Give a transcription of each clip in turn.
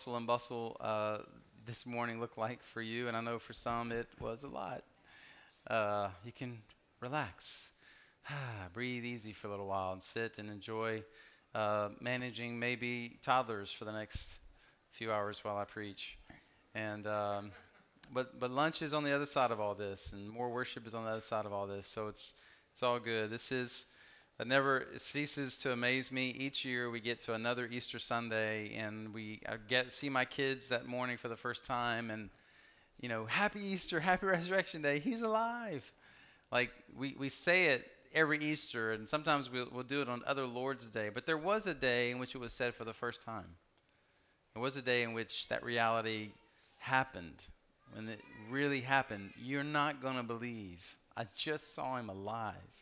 hustle and bustle uh, this morning look like for you? And I know for some it was a lot. Uh, you can relax, breathe easy for a little while, and sit and enjoy uh, managing maybe toddlers for the next few hours while I preach. And um, but but lunch is on the other side of all this, and more worship is on the other side of all this. So it's it's all good. This is it never ceases to amaze me. Each year we get to another Easter Sunday, and we get see my kids that morning for the first time, and you know, Happy Easter, Happy Resurrection Day. He's alive. Like we we say it every Easter, and sometimes we'll, we'll do it on other Lord's Day. But there was a day in which it was said for the first time. It was a day in which that reality happened. When it really happened, you're not going to believe. I just saw him alive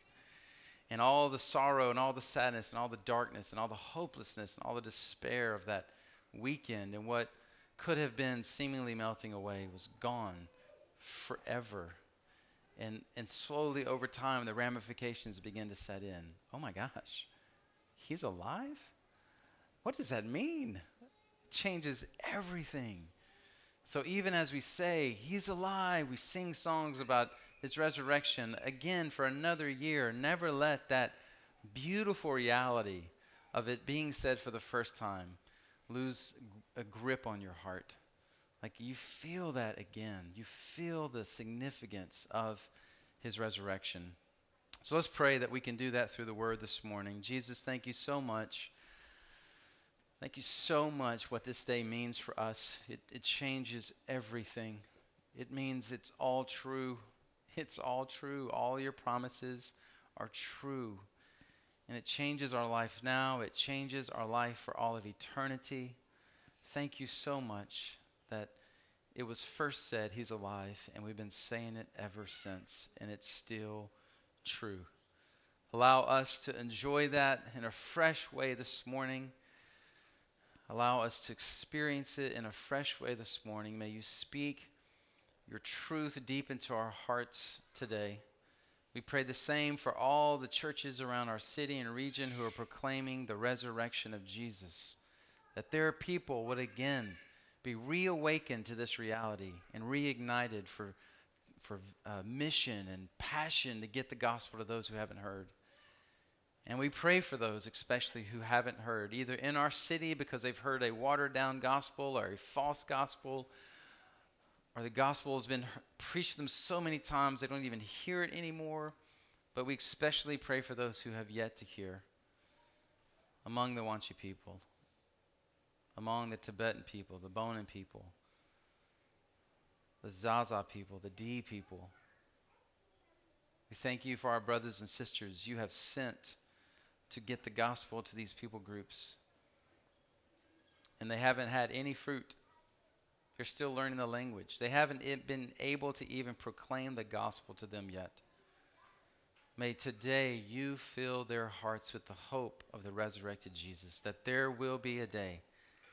and all the sorrow and all the sadness and all the darkness and all the hopelessness and all the despair of that weekend and what could have been seemingly melting away was gone forever. And, and slowly over time, the ramifications begin to set in. Oh my gosh, he's alive? What does that mean? It changes everything. So even as we say, He's alive, we sing songs about his resurrection again for another year. Never let that beautiful reality of it being said for the first time lose a grip on your heart. Like you feel that again. You feel the significance of his resurrection. So let's pray that we can do that through the word this morning. Jesus, thank you so much. Thank you so much what this day means for us. It, it changes everything. It means it's all true. It's all true. All your promises are true. And it changes our life now, it changes our life for all of eternity. Thank you so much that it was first said he's alive, and we've been saying it ever since, and it's still true. Allow us to enjoy that in a fresh way this morning. Allow us to experience it in a fresh way this morning. May you speak your truth deep into our hearts today. We pray the same for all the churches around our city and region who are proclaiming the resurrection of Jesus. That their people would again be reawakened to this reality and reignited for, for uh, mission and passion to get the gospel to those who haven't heard. And we pray for those, especially who haven't heard, either in our city because they've heard a watered down gospel or a false gospel or the gospel has been preached to them so many times they don't even hear it anymore. But we especially pray for those who have yet to hear among the Wanchi people, among the Tibetan people, the Bonan people, the Zaza people, the D people. We thank you for our brothers and sisters you have sent to get the gospel to these people groups. And they haven't had any fruit. They're still learning the language. They haven't been able to even proclaim the gospel to them yet. May today you fill their hearts with the hope of the resurrected Jesus, that there will be a day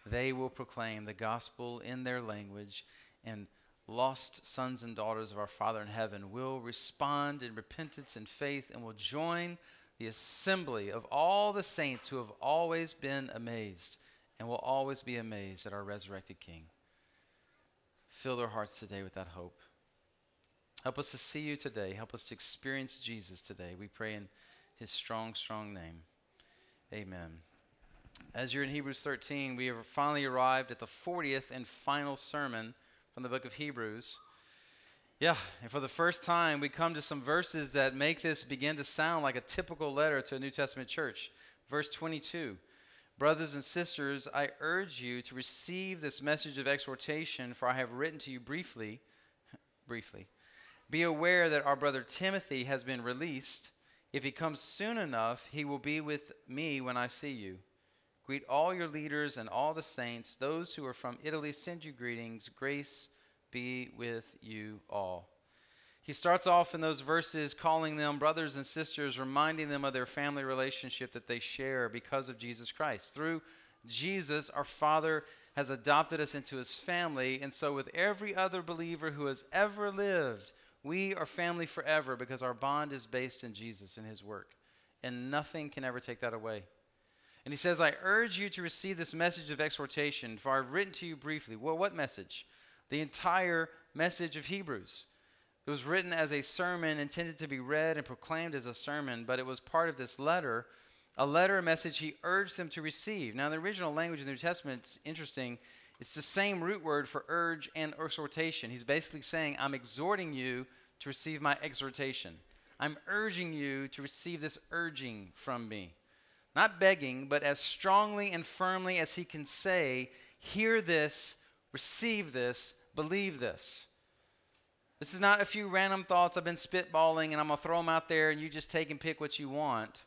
they will proclaim the gospel in their language, and lost sons and daughters of our Father in heaven will respond in repentance and faith and will join the assembly of all the saints who have always been amazed and will always be amazed at our resurrected King. Fill their hearts today with that hope. Help us to see you today. Help us to experience Jesus today. We pray in his strong, strong name. Amen. As you're in Hebrews 13, we have finally arrived at the 40th and final sermon from the book of Hebrews. Yeah, and for the first time, we come to some verses that make this begin to sound like a typical letter to a New Testament church. Verse 22 Brothers and sisters, I urge you to receive this message of exhortation, for I have written to you briefly. briefly. Be aware that our brother Timothy has been released. If he comes soon enough, he will be with me when I see you. Greet all your leaders and all the saints. Those who are from Italy send you greetings. Grace be with you all. He starts off in those verses calling them brothers and sisters, reminding them of their family relationship that they share because of Jesus Christ. Through Jesus, our Father has adopted us into his family, and so with every other believer who has ever lived, we are family forever because our bond is based in Jesus and his work. And nothing can ever take that away. And he says, I urge you to receive this message of exhortation, for I've written to you briefly. Well, what message? The entire message of Hebrews. It was written as a sermon intended to be read and proclaimed as a sermon, but it was part of this letter, a letter, a message he urged them to receive. Now, in the original language of the New Testament, it's interesting. It's the same root word for urge and exhortation. He's basically saying, I'm exhorting you to receive my exhortation. I'm urging you to receive this urging from me. Not begging, but as strongly and firmly as he can say, hear this, receive this, believe this. This is not a few random thoughts I've been spitballing and I'm going to throw them out there and you just take and pick what you want.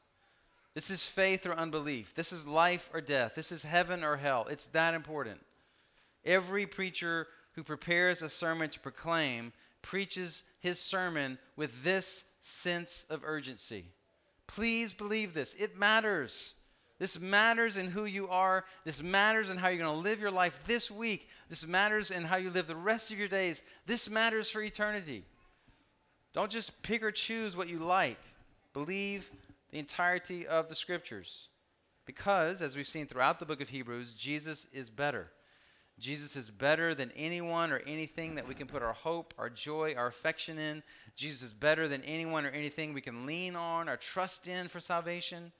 This is faith or unbelief. This is life or death. This is heaven or hell. It's that important. Every preacher who prepares a sermon to proclaim preaches his sermon with this sense of urgency. Please believe this. It matters. This matters in who you are. This matters in how you're going to live your life this week. This matters in how you live the rest of your days. This matters for eternity. Don't just pick or choose what you like. Believe the entirety of the scriptures. Because, as we've seen throughout the book of Hebrews, Jesus is better. Jesus is better than anyone or anything that we can put our hope, our joy, our affection in. Jesus is better than anyone or anything we can lean on or trust in for salvation.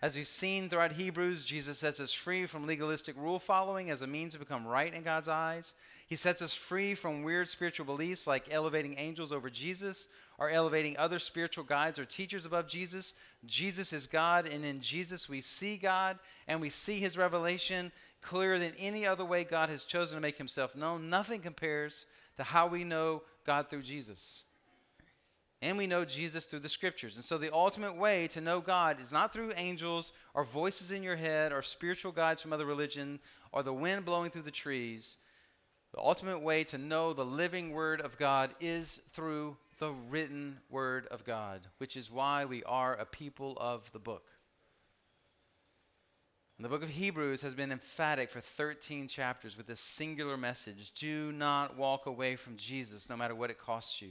As we've seen throughout Hebrews, Jesus sets us free from legalistic rule following as a means to become right in God's eyes. He sets us free from weird spiritual beliefs like elevating angels over Jesus or elevating other spiritual guides or teachers above Jesus. Jesus is God, and in Jesus we see God and we see his revelation clearer than any other way God has chosen to make himself known. Nothing compares to how we know God through Jesus. And we know Jesus through the scriptures. And so the ultimate way to know God is not through angels or voices in your head or spiritual guides from other religion or the wind blowing through the trees. The ultimate way to know the living word of God is through the written word of God, which is why we are a people of the book. And the book of Hebrews has been emphatic for 13 chapters with this singular message do not walk away from Jesus no matter what it costs you.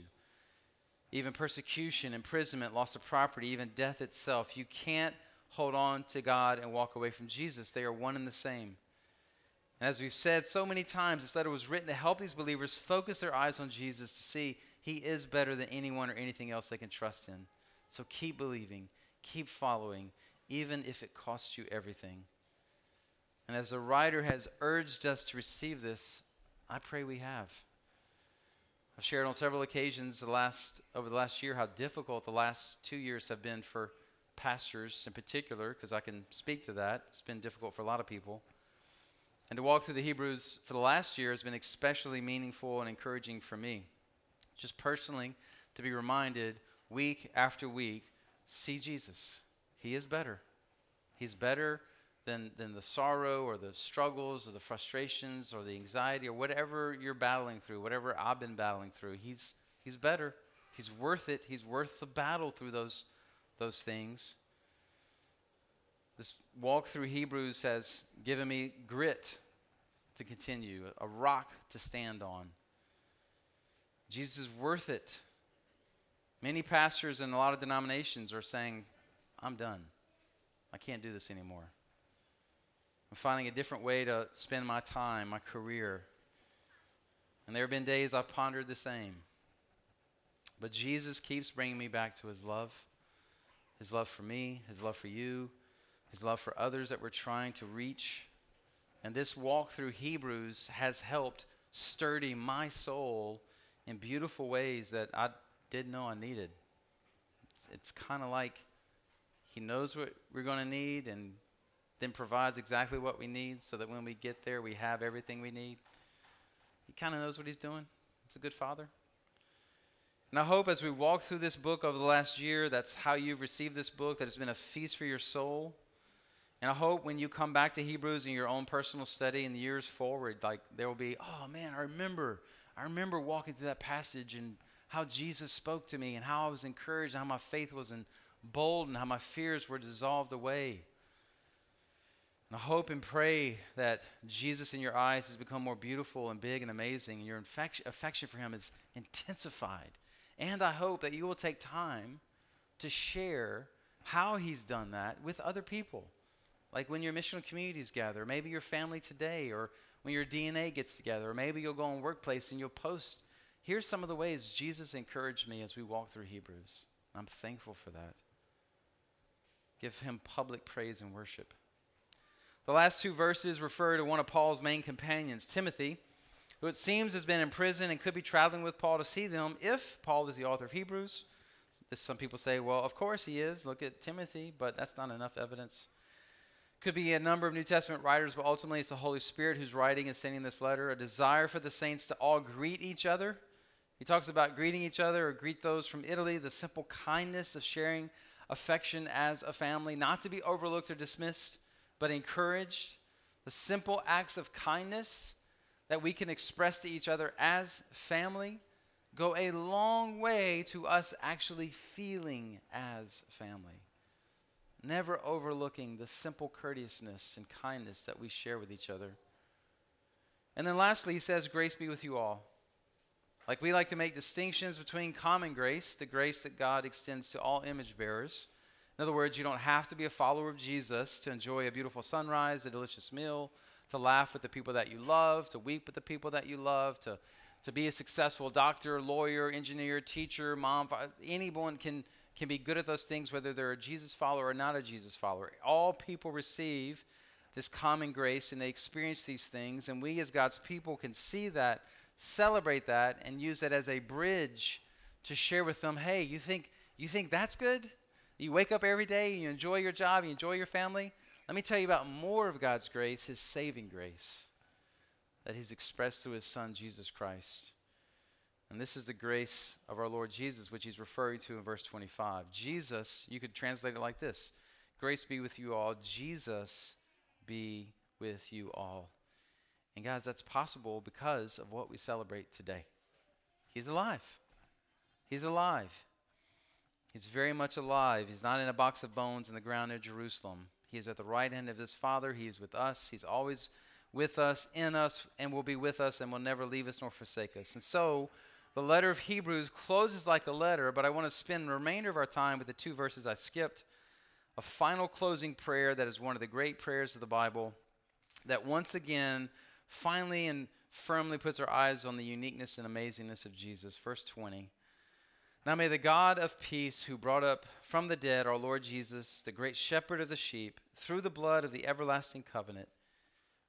Even persecution, imprisonment, loss of property, even death itself. You can't hold on to God and walk away from Jesus. They are one and the same. And as we've said so many times, this letter was written to help these believers focus their eyes on Jesus to see He is better than anyone or anything else they can trust in. So keep believing, keep following, even if it costs you everything. And as the writer has urged us to receive this, I pray we have. I've shared on several occasions the last over the last year how difficult the last two years have been for pastors in particular, because I can speak to that. It's been difficult for a lot of people. And to walk through the Hebrews for the last year has been especially meaningful and encouraging for me. Just personally, to be reminded week after week see Jesus. He is better. He's better than, than the sorrow or the struggles or the frustrations or the anxiety or whatever you're battling through, whatever I've been battling through. He's, he's better. He's worth it. He's worth the battle through those, those things. This walk through Hebrews has given me grit to continue, a rock to stand on. Jesus is worth it. Many pastors in a lot of denominations are saying, I'm done. I can't do this anymore. I'm finding a different way to spend my time, my career. And there have been days I've pondered the same. But Jesus keeps bringing me back to his love his love for me, his love for you, his love for others that we're trying to reach. And this walk through Hebrews has helped sturdy my soul in beautiful ways that I didn't know I needed. It's, it's kind of like he knows what we're going to need and then provides exactly what we need so that when we get there, we have everything we need. He kind of knows what he's doing. He's a good father. And I hope as we walk through this book over the last year, that's how you've received this book, that it's been a feast for your soul. And I hope when you come back to Hebrews in your own personal study in the years forward, like there will be, oh man, I remember, I remember walking through that passage and how Jesus spoke to me and how I was encouraged and how my faith was emboldened, how my fears were dissolved away. And I hope and pray that Jesus in your eyes has become more beautiful and big and amazing, and your affection for him is intensified. And I hope that you will take time to share how he's done that with other people. Like when your missional communities gather, maybe your family today, or when your DNA gets together, or maybe you'll go in workplace and you'll post. Here's some of the ways Jesus encouraged me as we walk through Hebrews. I'm thankful for that. Give him public praise and worship. The last two verses refer to one of Paul's main companions, Timothy, who it seems has been in prison and could be traveling with Paul to see them if Paul is the author of Hebrews. Some people say, well, of course he is. Look at Timothy, but that's not enough evidence. Could be a number of New Testament writers, but ultimately it's the Holy Spirit who's writing and sending this letter. A desire for the saints to all greet each other. He talks about greeting each other or greet those from Italy, the simple kindness of sharing affection as a family, not to be overlooked or dismissed, but encouraged. The simple acts of kindness that we can express to each other as family go a long way to us actually feeling as family. Never overlooking the simple courteousness and kindness that we share with each other. And then lastly, he says, Grace be with you all. Like we like to make distinctions between common grace, the grace that God extends to all image bearers. In other words, you don't have to be a follower of Jesus to enjoy a beautiful sunrise, a delicious meal, to laugh with the people that you love, to weep with the people that you love, to to be a successful doctor, lawyer, engineer, teacher, mom, anyone can can be good at those things whether they're a Jesus follower or not a Jesus follower. All people receive this common grace and they experience these things and we as God's people can see that, celebrate that and use that as a bridge to share with them, "Hey, you think you think that's good? You wake up every day, you enjoy your job, you enjoy your family? Let me tell you about more of God's grace, his saving grace that He's expressed through His Son, Jesus Christ. And this is the grace of our Lord Jesus, which He's referring to in verse 25. Jesus, you could translate it like this Grace be with you all. Jesus be with you all. And guys, that's possible because of what we celebrate today. He's alive. He's alive. He's very much alive. He's not in a box of bones in the ground near Jerusalem. He is at the right hand of his Father. He is with us. He's always with us, in us, and will be with us, and will never leave us nor forsake us. And so, the letter of Hebrews closes like a letter, but I want to spend the remainder of our time with the two verses I skipped. A final closing prayer that is one of the great prayers of the Bible, that once again, finally and firmly puts our eyes on the uniqueness and amazingness of Jesus. Verse 20. Now may the God of peace, who brought up from the dead our Lord Jesus, the great shepherd of the sheep, through the blood of the everlasting covenant,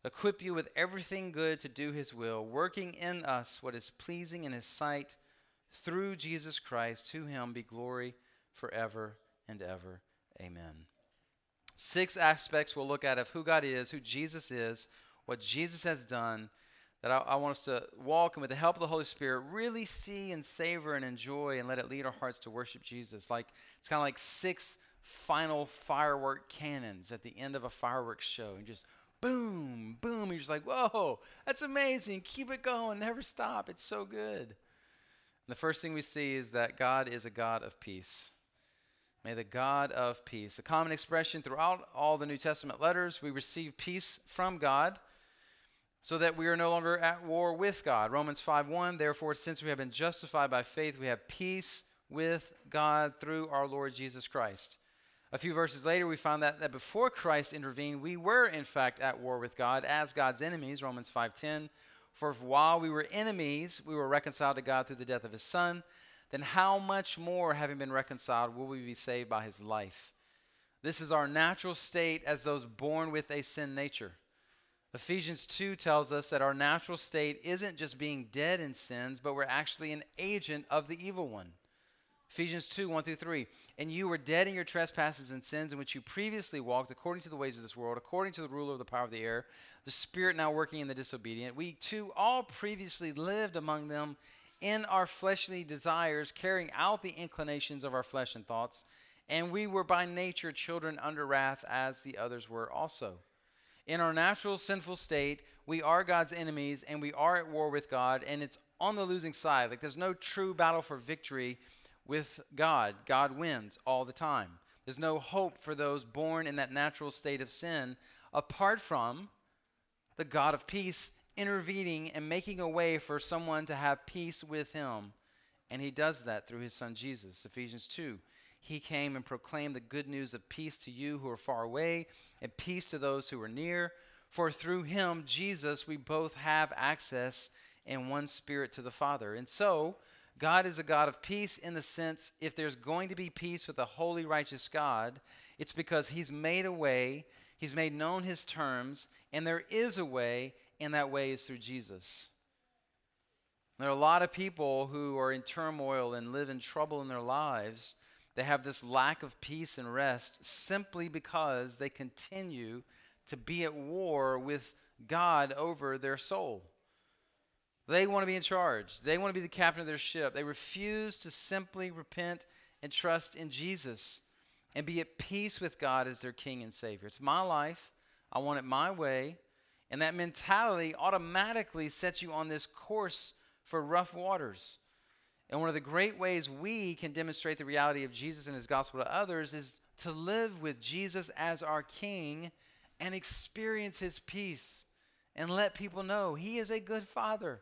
equip you with everything good to do his will, working in us what is pleasing in his sight through Jesus Christ. To him be glory forever and ever. Amen. Six aspects we'll look at of who God is, who Jesus is, what Jesus has done, that I, I want us to walk and with the help of the Holy Spirit really see and savor and enjoy and let it lead our hearts to worship Jesus. Like it's kind of like six final firework cannons at the end of a fireworks show. And just boom, boom. You're just like, whoa, that's amazing. Keep it going. Never stop. It's so good. And the first thing we see is that God is a God of peace. May the God of peace, a common expression throughout all the New Testament letters, we receive peace from God so that we are no longer at war with God. Romans 5:1 Therefore since we have been justified by faith we have peace with God through our Lord Jesus Christ. A few verses later, we find that, that before Christ intervened, we were in fact at war with God as God's enemies, Romans 5.10. For while we were enemies, we were reconciled to God through the death of his Son. Then how much more, having been reconciled, will we be saved by his life? This is our natural state as those born with a sin nature. Ephesians 2 tells us that our natural state isn't just being dead in sins, but we're actually an agent of the evil one. Ephesians 2 1 through 3. And you were dead in your trespasses and sins in which you previously walked according to the ways of this world, according to the ruler of the power of the air, the spirit now working in the disobedient. We too all previously lived among them in our fleshly desires, carrying out the inclinations of our flesh and thoughts. And we were by nature children under wrath, as the others were also. In our natural sinful state, we are God's enemies and we are at war with God, and it's on the losing side. Like there's no true battle for victory with God. God wins all the time. There's no hope for those born in that natural state of sin apart from the God of peace intervening and making a way for someone to have peace with him. And he does that through his son Jesus. Ephesians 2. He came and proclaimed the good news of peace to you who are far away and peace to those who are near. For through him, Jesus, we both have access in one spirit to the Father. And so, God is a God of peace in the sense if there's going to be peace with a holy, righteous God, it's because he's made a way, he's made known his terms, and there is a way, and that way is through Jesus. There are a lot of people who are in turmoil and live in trouble in their lives. They have this lack of peace and rest simply because they continue to be at war with God over their soul. They want to be in charge. They want to be the captain of their ship. They refuse to simply repent and trust in Jesus and be at peace with God as their King and Savior. It's my life. I want it my way. And that mentality automatically sets you on this course for rough waters. And one of the great ways we can demonstrate the reality of Jesus and his gospel to others is to live with Jesus as our King and experience his peace and let people know he is a good father.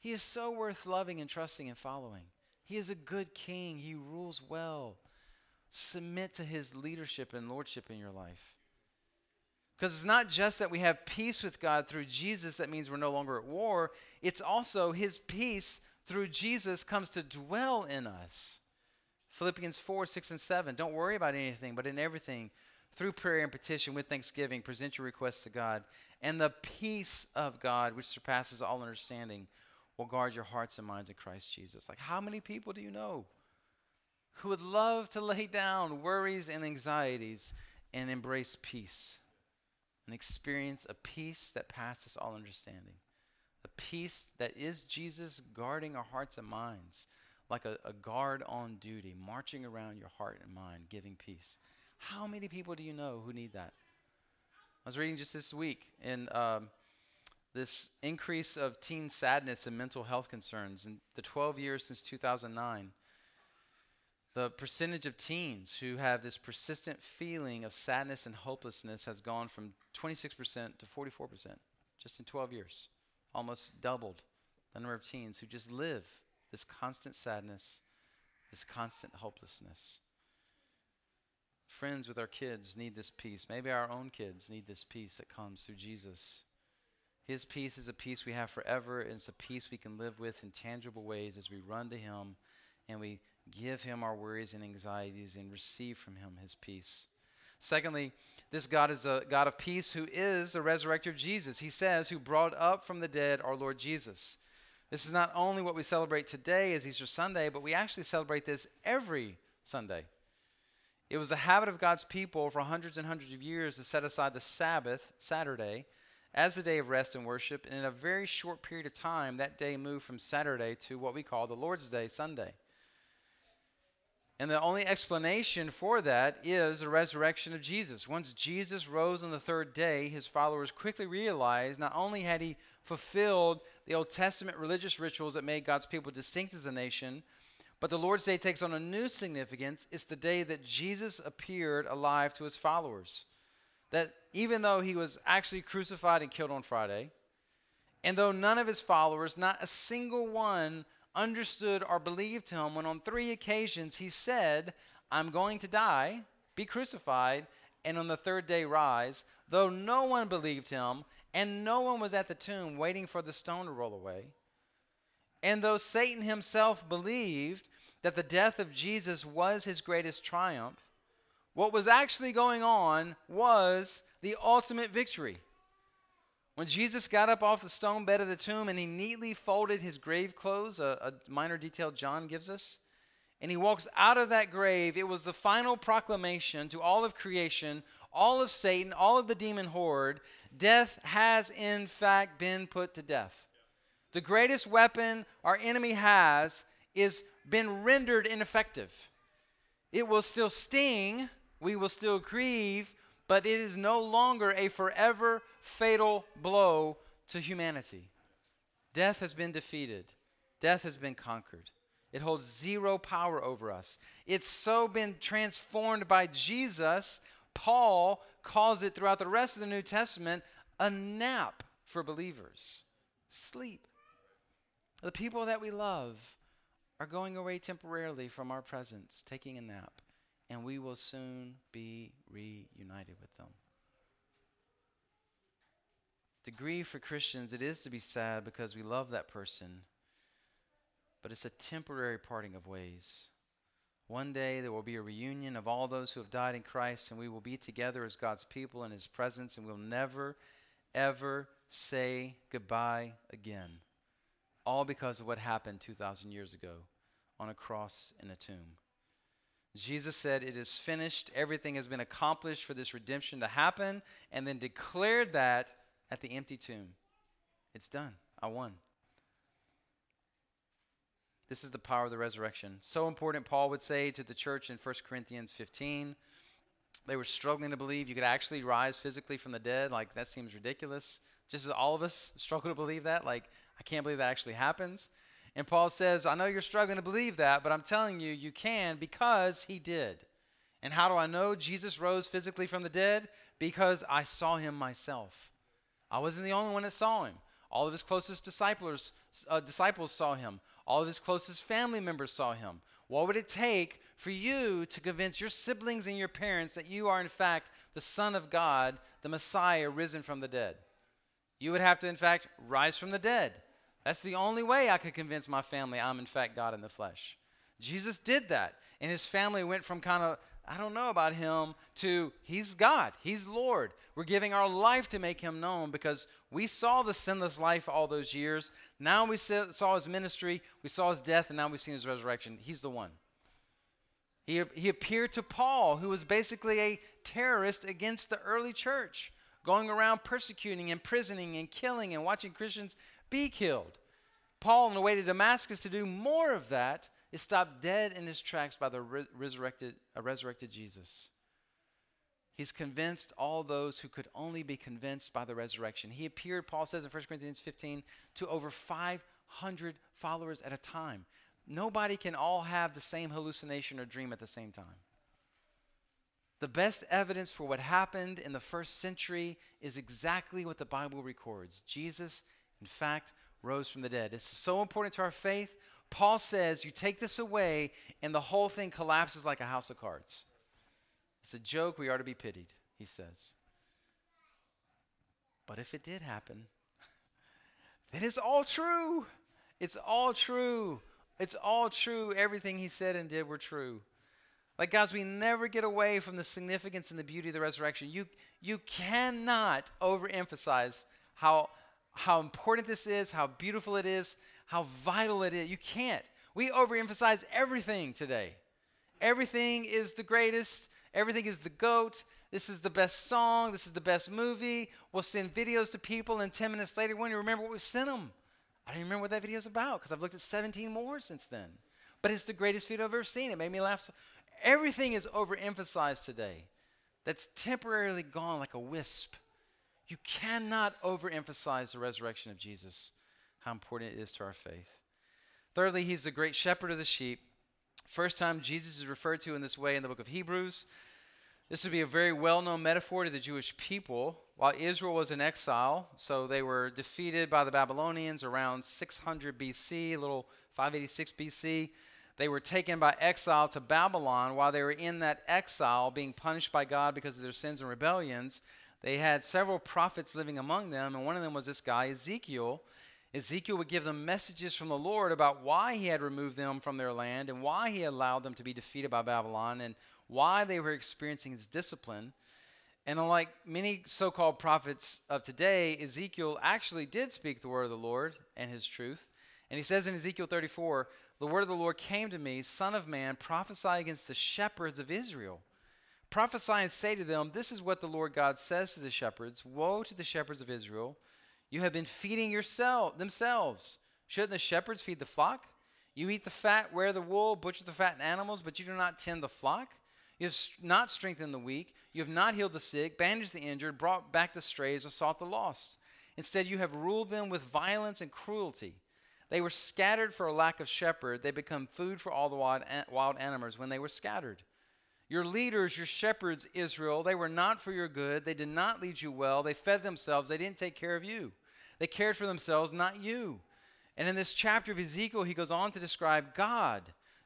He is so worth loving and trusting and following. He is a good king. He rules well. Submit to his leadership and lordship in your life. Because it's not just that we have peace with God through Jesus, that means we're no longer at war. It's also his peace through Jesus comes to dwell in us. Philippians 4, 6, and 7. Don't worry about anything, but in everything, through prayer and petition with thanksgiving, present your requests to God. And the peace of God, which surpasses all understanding, will guard your hearts and minds in Christ Jesus. Like, how many people do you know who would love to lay down worries and anxieties and embrace peace? and experience a peace that passes all understanding. A peace that is Jesus guarding our hearts and minds, like a, a guard on duty, marching around your heart and mind, giving peace. How many people do you know who need that? I was reading just this week in um, this increase of teen sadness and mental health concerns in the 12 years since 2009 the percentage of teens who have this persistent feeling of sadness and hopelessness has gone from 26% to 44% just in 12 years, almost doubled the number of teens who just live this constant sadness, this constant hopelessness. Friends with our kids need this peace. Maybe our own kids need this peace that comes through Jesus. His peace is a peace we have forever, and it's a peace we can live with in tangible ways as we run to Him and we give him our worries and anxieties and receive from him his peace. Secondly, this God is a God of peace who is the resurrected Jesus. He says, who brought up from the dead our Lord Jesus. This is not only what we celebrate today as Easter Sunday, but we actually celebrate this every Sunday. It was the habit of God's people for hundreds and hundreds of years to set aside the Sabbath, Saturday, as the day of rest and worship. And in a very short period of time, that day moved from Saturday to what we call the Lord's Day, Sunday. And the only explanation for that is the resurrection of Jesus. Once Jesus rose on the third day, his followers quickly realized not only had he fulfilled the Old Testament religious rituals that made God's people distinct as a nation, but the Lord's Day takes on a new significance. It's the day that Jesus appeared alive to his followers. That even though he was actually crucified and killed on Friday, and though none of his followers, not a single one, understood or believed him when on three occasions he said, I'm going to die, be crucified, and on the third day rise, though no one believed him, and no one was at the tomb waiting for the stone to roll away. And though Satan himself believed that the death of Jesus was his greatest triumph, what was actually going on was the ultimate victory. When Jesus got up off the stone bed of the tomb and he neatly folded his grave clothes, a, a, minor detail John gives us, and he walks out of that grave, it was the final proclamation to all of creation, all of Satan, all of the demon horde death has in fact been put to death. The greatest weapon our enemy has is been rendered ineffective. It will still sting, we will still grieve, but it is no longer a forever fatal blow to humanity. Death has been defeated, death has been conquered. It holds zero power over us. It's so been transformed by Jesus. Paul calls it throughout the rest of the New Testament a nap for believers. Sleep. The people that we love are going away temporarily from our presence, taking a nap, and we will soon be reunited with them. To grieve for Christians, it is to be sad because we love that person, but it's a temporary parting of ways. One day there will be a reunion of all those who have died in Christ, and we will be together as God's people in His presence, and we'll never, ever say goodbye again. All because of what happened 2,000 years ago on a cross in a tomb. Jesus said, It is finished. Everything has been accomplished for this redemption to happen, and then declared that at the empty tomb. It's done. I won. This is the power of the resurrection. So important, Paul would say to the church in 1 Corinthians 15. They were struggling to believe you could actually rise physically from the dead. Like, that seems ridiculous. Just as all of us struggle to believe that. Like, I can't believe that actually happens. And Paul says, I know you're struggling to believe that, but I'm telling you, you can because he did. And how do I know Jesus rose physically from the dead? Because I saw him myself. I wasn't the only one that saw him. All of his closest disciples, uh, disciples saw him. All of his closest family members saw him. What would it take for you to convince your siblings and your parents that you are, in fact, the Son of God, the Messiah risen from the dead? You would have to, in fact, rise from the dead. That's the only way I could convince my family I'm, in fact, God in the flesh. Jesus did that. And his family went from kind of, I don't know about him, to he's God, he's Lord. We're giving our life to make him known because we saw the sinless life all those years. Now we saw his ministry, we saw his death, and now we've seen his resurrection. He's the one. He, he appeared to Paul, who was basically a terrorist against the early church, going around persecuting, imprisoning, and killing, and watching Christians be killed. Paul, on the way to Damascus to do more of that, is stopped dead in his tracks by the re- resurrected, uh, resurrected Jesus. He's convinced all those who could only be convinced by the resurrection. He appeared, Paul says in 1 Corinthians 15, to over 500 followers at a time. Nobody can all have the same hallucination or dream at the same time. The best evidence for what happened in the first century is exactly what the Bible records. Jesus, in fact, rose from the dead. It's so important to our faith. Paul says you take this away and the whole thing collapses like a house of cards. It's a joke. We are to be pitied, he says. But if it did happen, then it's all true. It's all true. It's all true. Everything he said and did were true. Like, guys, we never get away from the significance and the beauty of the resurrection. You, you cannot overemphasize how, how important this is, how beautiful it is, how vital it is. You can't. We overemphasize everything today. Everything is the greatest, everything is the GOAT. This is the best song, this is the best movie. We'll send videos to people, and 10 minutes later, when you remember what we sent them. I don't even remember what that video is about because I've looked at 17 more since then. But it's the greatest video I've ever seen. It made me laugh. So, everything is overemphasized today. That's temporarily gone like a wisp. You cannot overemphasize the resurrection of Jesus, how important it is to our faith. Thirdly, he's the great shepherd of the sheep. First time Jesus is referred to in this way in the book of Hebrews. This would be a very well known metaphor to the Jewish people. While Israel was in exile, so they were defeated by the Babylonians around 600 BC, a little 586 BC. They were taken by exile to Babylon. While they were in that exile, being punished by God because of their sins and rebellions, they had several prophets living among them, and one of them was this guy, Ezekiel. Ezekiel would give them messages from the Lord about why he had removed them from their land and why he allowed them to be defeated by Babylon and why they were experiencing his discipline. And unlike many so called prophets of today, Ezekiel actually did speak the word of the Lord and his truth. And he says in Ezekiel 34, The word of the Lord came to me, Son of man, prophesy against the shepherds of Israel. Prophesy and say to them, This is what the Lord God says to the shepherds Woe to the shepherds of Israel! You have been feeding yourself themselves. Shouldn't the shepherds feed the flock? You eat the fat, wear the wool, butcher the fattened animals, but you do not tend the flock. You have not strengthened the weak. You have not healed the sick, bandaged the injured, brought back the strays, or sought the lost. Instead, you have ruled them with violence and cruelty. They were scattered for a lack of shepherd. They become food for all the wild, wild animals when they were scattered. Your leaders, your shepherds, Israel, they were not for your good. They did not lead you well. They fed themselves. They didn't take care of you. They cared for themselves, not you. And in this chapter of Ezekiel, he goes on to describe God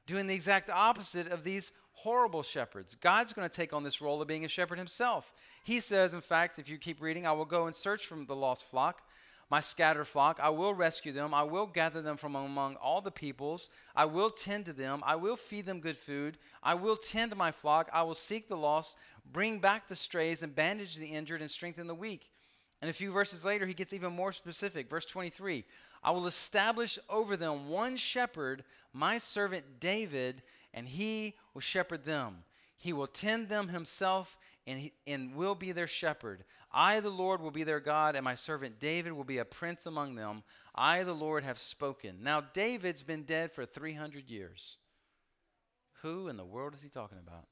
doing the exact opposite of these horrible shepherds. God's going to take on this role of being a shepherd himself. He says, in fact, if you keep reading, I will go and search for the lost flock, my scattered flock. I will rescue them. I will gather them from among all the peoples. I will tend to them. I will feed them good food. I will tend to my flock. I will seek the lost, bring back the strays, and bandage the injured and strengthen the weak. And a few verses later, he gets even more specific. Verse 23 I will establish over them one shepherd, my servant David, and he will shepherd them. He will tend them himself and, he, and will be their shepherd. I, the Lord, will be their God, and my servant David will be a prince among them. I, the Lord, have spoken. Now, David's been dead for 300 years. Who in the world is he talking about?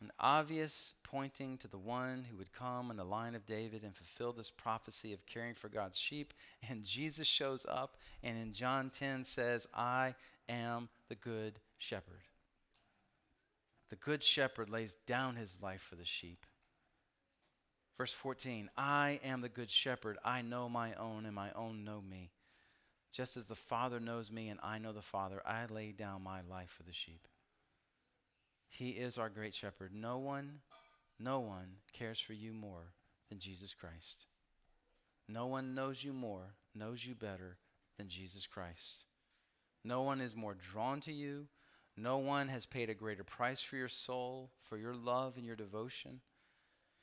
An obvious pointing to the one who would come in the line of David and fulfill this prophecy of caring for God's sheep. And Jesus shows up and in John 10 says, I am the good shepherd. The good shepherd lays down his life for the sheep. Verse 14 I am the good shepherd. I know my own, and my own know me. Just as the Father knows me, and I know the Father, I lay down my life for the sheep. He is our great shepherd. No one, no one cares for you more than Jesus Christ. No one knows you more, knows you better than Jesus Christ. No one is more drawn to you. No one has paid a greater price for your soul, for your love and your devotion.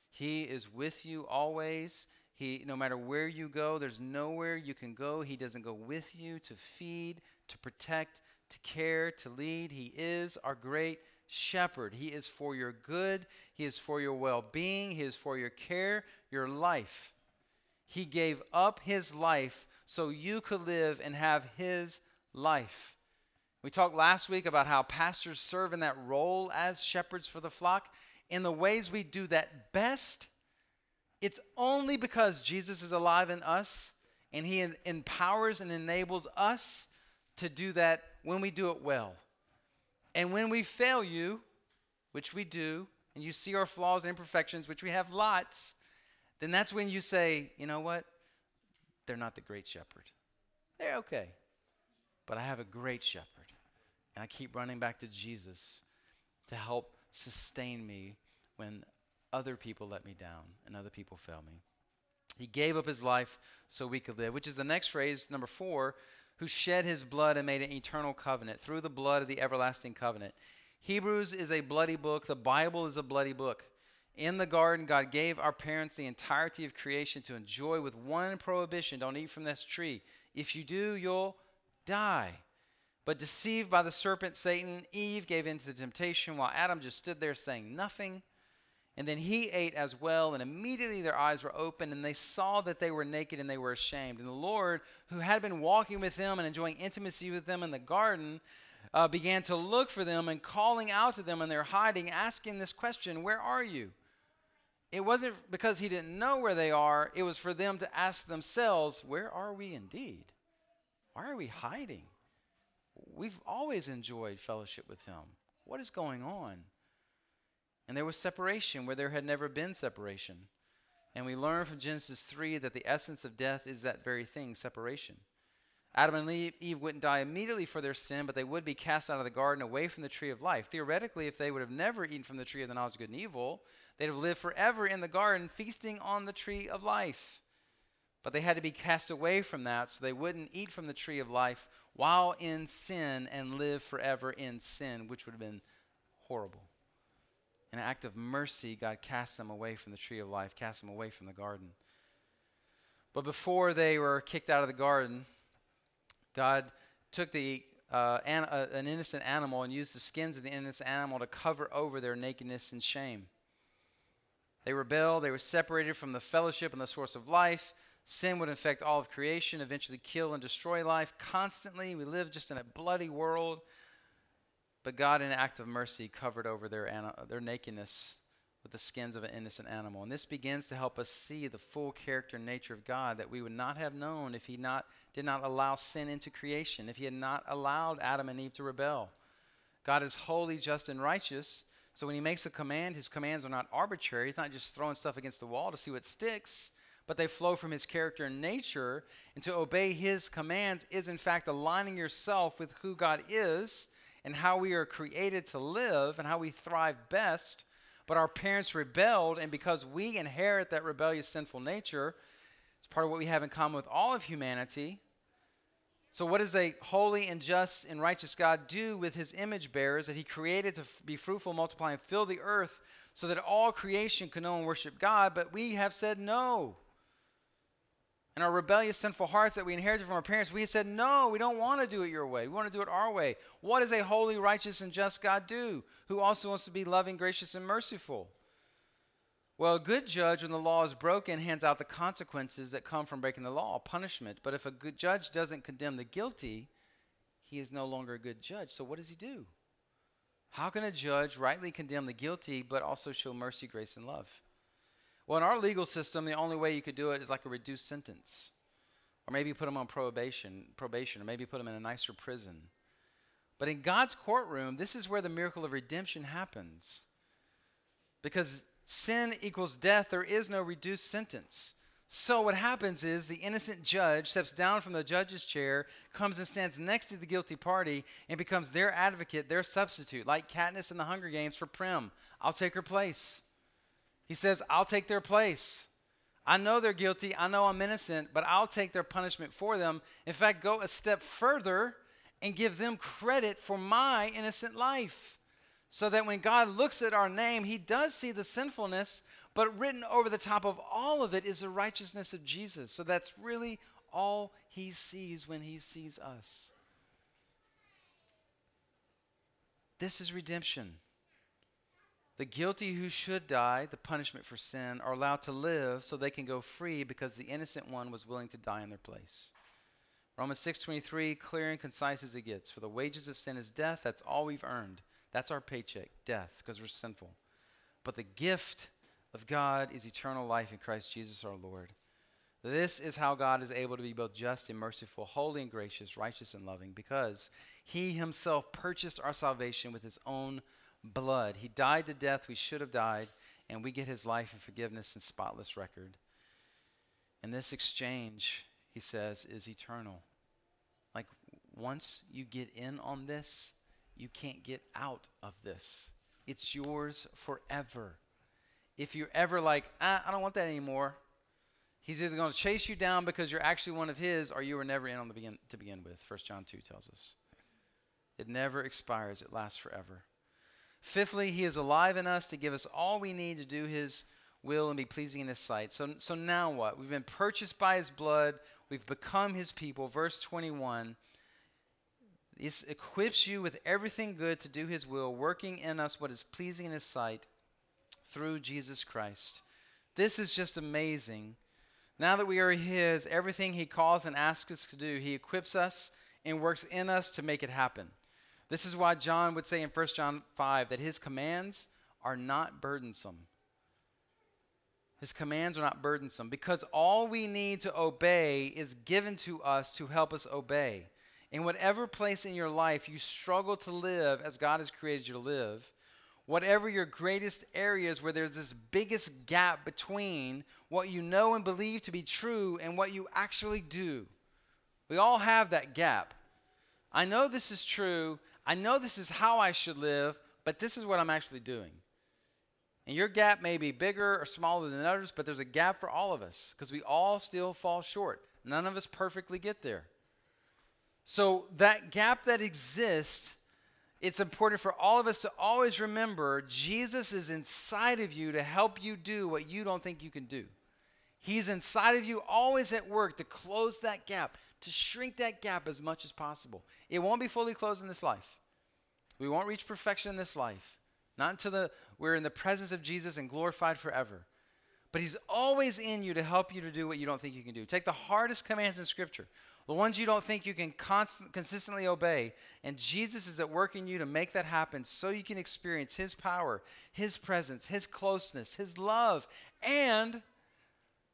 He is with you always. He, no matter where you go, there's nowhere you can go. He doesn't go with you to feed, to protect, to care, to lead. He is our great shepherd. He is for your good, He is for your well being, He is for your care, your life. He gave up His life so you could live and have His life. We talked last week about how pastors serve in that role as shepherds for the flock. In the ways we do that best, it's only because Jesus is alive in us and He empowers and enables us to do that when we do it well. And when we fail you, which we do, and you see our flaws and imperfections, which we have lots, then that's when you say, you know what? They're not the great shepherd. They're okay. But I have a great shepherd. And I keep running back to Jesus to help sustain me when other people let me down and other people fail me. He gave up his life so we could live, which is the next phrase, number four, who shed his blood and made an eternal covenant through the blood of the everlasting covenant. Hebrews is a bloody book. The Bible is a bloody book. In the garden, God gave our parents the entirety of creation to enjoy with one prohibition don't eat from this tree. If you do, you'll die. But deceived by the serpent, Satan, Eve gave in to the temptation while Adam just stood there saying nothing. And then he ate as well, and immediately their eyes were opened, and they saw that they were naked and they were ashamed. And the Lord, who had been walking with them and enjoying intimacy with them in the garden, uh, began to look for them and calling out to them, and they're hiding, asking this question Where are you? It wasn't because he didn't know where they are, it was for them to ask themselves, Where are we indeed? Why are we hiding? We've always enjoyed fellowship with him. What is going on? And there was separation where there had never been separation. And we learn from Genesis 3 that the essence of death is that very thing separation. Adam and Eve wouldn't die immediately for their sin, but they would be cast out of the garden away from the tree of life. Theoretically, if they would have never eaten from the tree of the knowledge of good and evil, they'd have lived forever in the garden, feasting on the tree of life. But they had to be cast away from that so they wouldn't eat from the tree of life while in sin and live forever in sin, which would have been horrible. In an act of mercy, God cast them away from the tree of life, cast them away from the garden. But before they were kicked out of the garden, God took the uh, an, uh, an innocent animal and used the skins of the innocent animal to cover over their nakedness and shame. They rebelled, they were separated from the fellowship and the source of life. Sin would infect all of creation, eventually kill and destroy life constantly. We live just in a bloody world but God, in an act of mercy, covered over their, their nakedness with the skins of an innocent animal. And this begins to help us see the full character and nature of God that we would not have known if He not, did not allow sin into creation, if He had not allowed Adam and Eve to rebel. God is holy, just, and righteous. So when He makes a command, His commands are not arbitrary. He's not just throwing stuff against the wall to see what sticks, but they flow from his character and nature. And to obey his commands is, in fact, aligning yourself with who God is and how we are created to live and how we thrive best. But our parents rebelled, and because we inherit that rebellious, sinful nature, it's part of what we have in common with all of humanity. So, what does a holy and just and righteous God do with his image bearers that he created to be fruitful, multiply, and fill the earth so that all creation can know and worship God? But we have said no. And our rebellious, sinful hearts that we inherited from our parents, we said, no, we don't want to do it your way. We want to do it our way. What does a holy, righteous, and just God do who also wants to be loving, gracious, and merciful? Well, a good judge, when the law is broken, hands out the consequences that come from breaking the law, punishment. But if a good judge doesn't condemn the guilty, he is no longer a good judge. So what does he do? How can a judge rightly condemn the guilty but also show mercy, grace, and love? Well, in our legal system, the only way you could do it is like a reduced sentence. Or maybe put them on probation, probation, or maybe put them in a nicer prison. But in God's courtroom, this is where the miracle of redemption happens. Because sin equals death, there is no reduced sentence. So what happens is the innocent judge steps down from the judge's chair, comes and stands next to the guilty party, and becomes their advocate, their substitute, like Katniss in the Hunger Games for Prim. I'll take her place. He says, I'll take their place. I know they're guilty. I know I'm innocent, but I'll take their punishment for them. In fact, go a step further and give them credit for my innocent life. So that when God looks at our name, he does see the sinfulness, but written over the top of all of it is the righteousness of Jesus. So that's really all he sees when he sees us. This is redemption. The guilty who should die, the punishment for sin, are allowed to live so they can go free because the innocent one was willing to die in their place. Romans 6:23 clear and concise as it gets. For the wages of sin is death, that's all we've earned. That's our paycheck, death, because we're sinful. But the gift of God is eternal life in Christ Jesus our Lord. This is how God is able to be both just and merciful, holy and gracious, righteous and loving, because he himself purchased our salvation with his own blood. He died the death we should have died, and we get his life and forgiveness and spotless record. And this exchange, he says, is eternal. Like once you get in on this, you can't get out of this. It's yours forever. If you're ever like, ah, I don't want that anymore, he's either going to chase you down because you're actually one of his, or you were never in on the begin to begin with. First John 2 tells us. It never expires, it lasts forever. Fifthly, he is alive in us to give us all we need to do his will and be pleasing in his sight. So, so now what? We've been purchased by his blood, we've become his people. Verse 21 this equips you with everything good to do his will, working in us what is pleasing in his sight through Jesus Christ. This is just amazing. Now that we are his, everything he calls and asks us to do, he equips us and works in us to make it happen. This is why John would say in 1 John 5 that his commands are not burdensome. His commands are not burdensome because all we need to obey is given to us to help us obey. In whatever place in your life you struggle to live as God has created you to live, whatever your greatest areas where there's this biggest gap between what you know and believe to be true and what you actually do. We all have that gap. I know this is true, I know this is how I should live, but this is what I'm actually doing. And your gap may be bigger or smaller than others, but there's a gap for all of us because we all still fall short. None of us perfectly get there. So, that gap that exists, it's important for all of us to always remember Jesus is inside of you to help you do what you don't think you can do. He's inside of you, always at work to close that gap, to shrink that gap as much as possible. It won't be fully closed in this life. We won't reach perfection in this life. Not until the, we're in the presence of Jesus and glorified forever. But He's always in you to help you to do what you don't think you can do. Take the hardest commands in Scripture, the ones you don't think you can constant, consistently obey, and Jesus is at work in you to make that happen so you can experience His power, His presence, His closeness, His love, and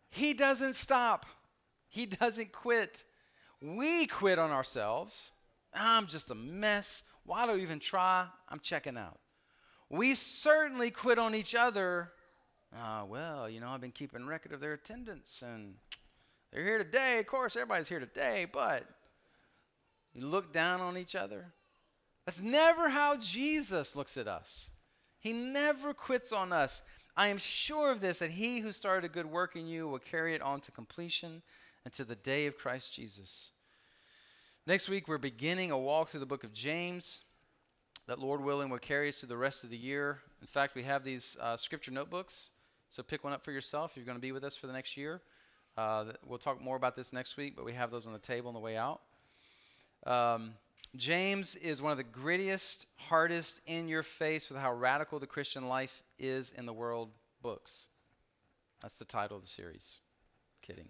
He doesn't stop. He doesn't quit. We quit on ourselves. I'm just a mess. Why do I even try? I'm checking out. We certainly quit on each other Uh, well, you know, I've been keeping record of their attendance and they're here today. Of course, everybody's here today, but you look down on each other. That's never how Jesus looks at us. He never quits on us. I am sure of this that he who started a good work in you will carry it on to completion until the day of Christ Jesus. Next week, we're beginning a walk through the book of James that, Lord willing, will carry us through the rest of the year. In fact, we have these uh, scripture notebooks, so pick one up for yourself you're going to be with us for the next year. Uh, we'll talk more about this next week, but we have those on the table on the way out. Um, James is one of the grittiest, hardest, in your face with how radical the Christian life is in the world books. That's the title of the series. Kidding.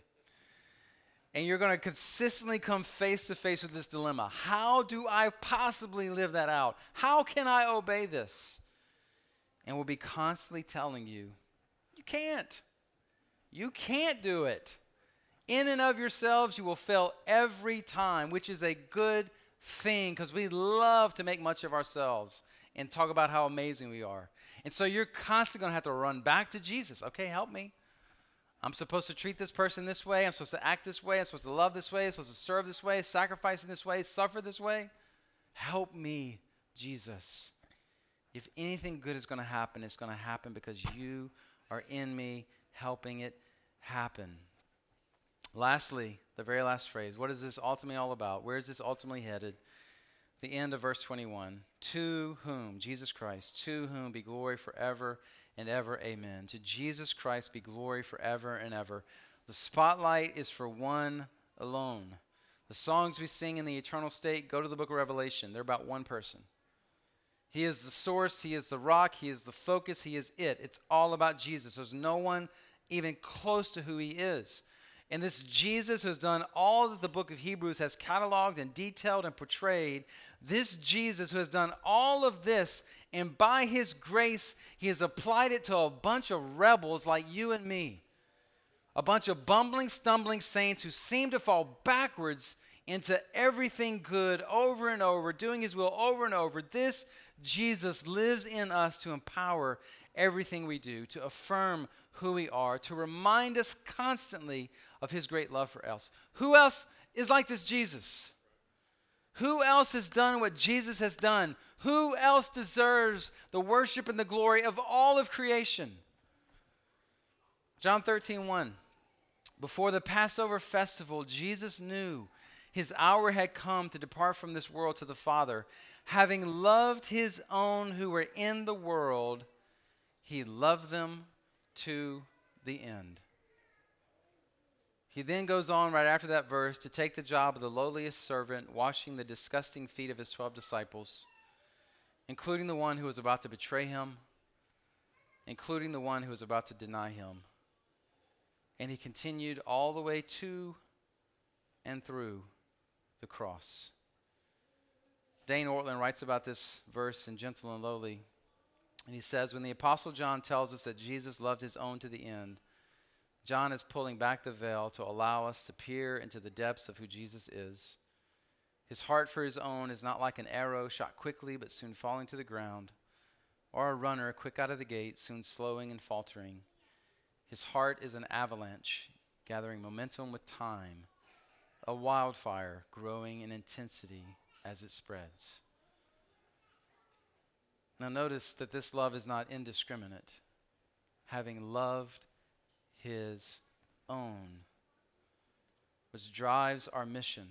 And you're going to consistently come face to face with this dilemma. How do I possibly live that out? How can I obey this? And we'll be constantly telling you, you can't. You can't do it. In and of yourselves, you will fail every time, which is a good thing because we love to make much of ourselves and talk about how amazing we are. And so you're constantly going to have to run back to Jesus. Okay, help me. I'm supposed to treat this person this way. I'm supposed to act this way. I'm supposed to love this way. I'm supposed to serve this way, sacrifice in this way, suffer this way. Help me, Jesus. If anything good is going to happen, it's going to happen because you are in me helping it happen. Lastly, the very last phrase what is this ultimately all about? Where is this ultimately headed? The end of verse 21 To whom, Jesus Christ, to whom be glory forever and ever. Amen. To Jesus Christ be glory forever and ever. The spotlight is for one alone. The songs we sing in the eternal state go to the book of Revelation. They're about one person. He is the source, He is the rock, He is the focus, He is it. It's all about Jesus. There's no one even close to who He is. And this Jesus who has done all that the book of Hebrews has cataloged and detailed and portrayed, this Jesus who has done all of this, and by his grace, he has applied it to a bunch of rebels like you and me. A bunch of bumbling, stumbling saints who seem to fall backwards into everything good over and over, doing his will over and over. This Jesus lives in us to empower everything we do, to affirm who we are, to remind us constantly of his great love for us. Who else is like this Jesus? Who else has done what Jesus has done? Who else deserves the worship and the glory of all of creation? John 13, 1. Before the Passover festival, Jesus knew his hour had come to depart from this world to the Father. Having loved his own who were in the world, he loved them to the end. He then goes on right after that verse to take the job of the lowliest servant, washing the disgusting feet of his 12 disciples, including the one who was about to betray him, including the one who was about to deny him. And he continued all the way to and through the cross. Dane Ortlund writes about this verse in Gentle and Lowly. And he says, When the Apostle John tells us that Jesus loved his own to the end, John is pulling back the veil to allow us to peer into the depths of who Jesus is. His heart for his own is not like an arrow shot quickly but soon falling to the ground, or a runner quick out of the gate, soon slowing and faltering. His heart is an avalanche, gathering momentum with time, a wildfire growing in intensity as it spreads. Now, notice that this love is not indiscriminate. Having loved his own, which drives our mission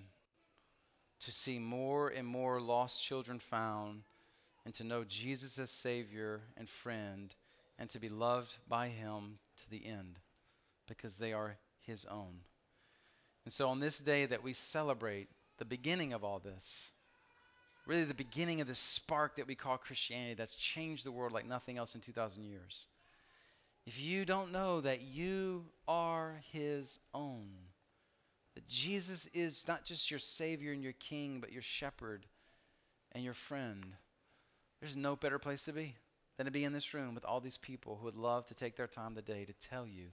to see more and more lost children found and to know Jesus as Savior and friend and to be loved by Him to the end because they are His own. And so on this day that we celebrate the beginning of all this, really the beginning of this spark that we call Christianity that's changed the world like nothing else in 2,000 years if you don't know that you are his own, that Jesus is not just your Savior and your King, but your shepherd and your friend, there's no better place to be than to be in this room with all these people who would love to take their time today to tell you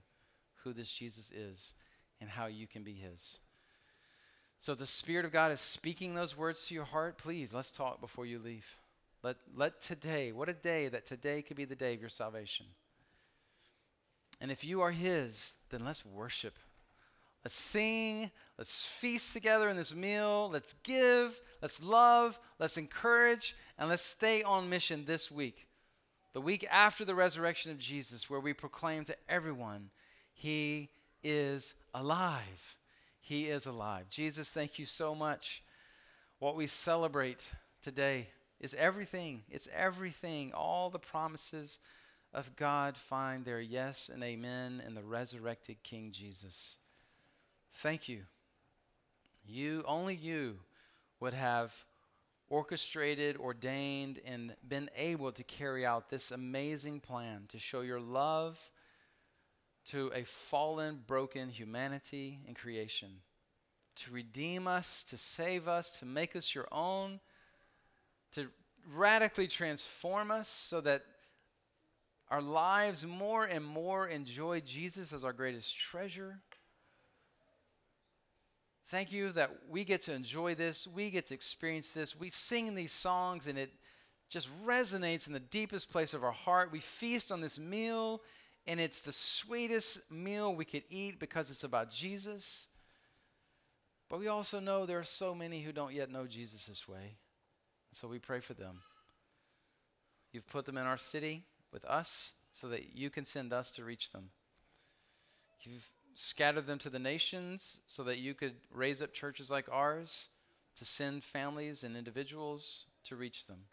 who this Jesus is and how you can be his. So the Spirit of God is speaking those words to your heart. Please, let's talk before you leave. Let, let today, what a day that today could be the day of your salvation. And if you are His, then let's worship. Let's sing. Let's feast together in this meal. Let's give. Let's love. Let's encourage. And let's stay on mission this week. The week after the resurrection of Jesus, where we proclaim to everyone, He is alive. He is alive. Jesus, thank you so much. What we celebrate today is everything. It's everything. All the promises of God find their yes and amen in the resurrected King Jesus. Thank you. You, only you, would have orchestrated, ordained, and been able to carry out this amazing plan to show your love to a fallen, broken humanity and creation, to redeem us, to save us, to make us your own, to radically transform us so that our lives more and more enjoy Jesus as our greatest treasure. Thank you that we get to enjoy this. We get to experience this. We sing these songs and it just resonates in the deepest place of our heart. We feast on this meal and it's the sweetest meal we could eat because it's about Jesus. But we also know there are so many who don't yet know Jesus this way. So we pray for them. You've put them in our city with us so that you can send us to reach them. You've scattered them to the nations so that you could raise up churches like ours to send families and individuals to reach them.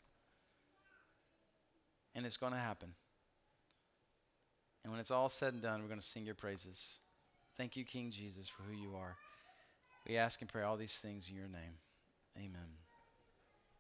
And it's going to happen. And when it's all said and done, we're going to sing your praises. Thank you, King Jesus, for who you are. We ask and pray all these things in your name. Amen.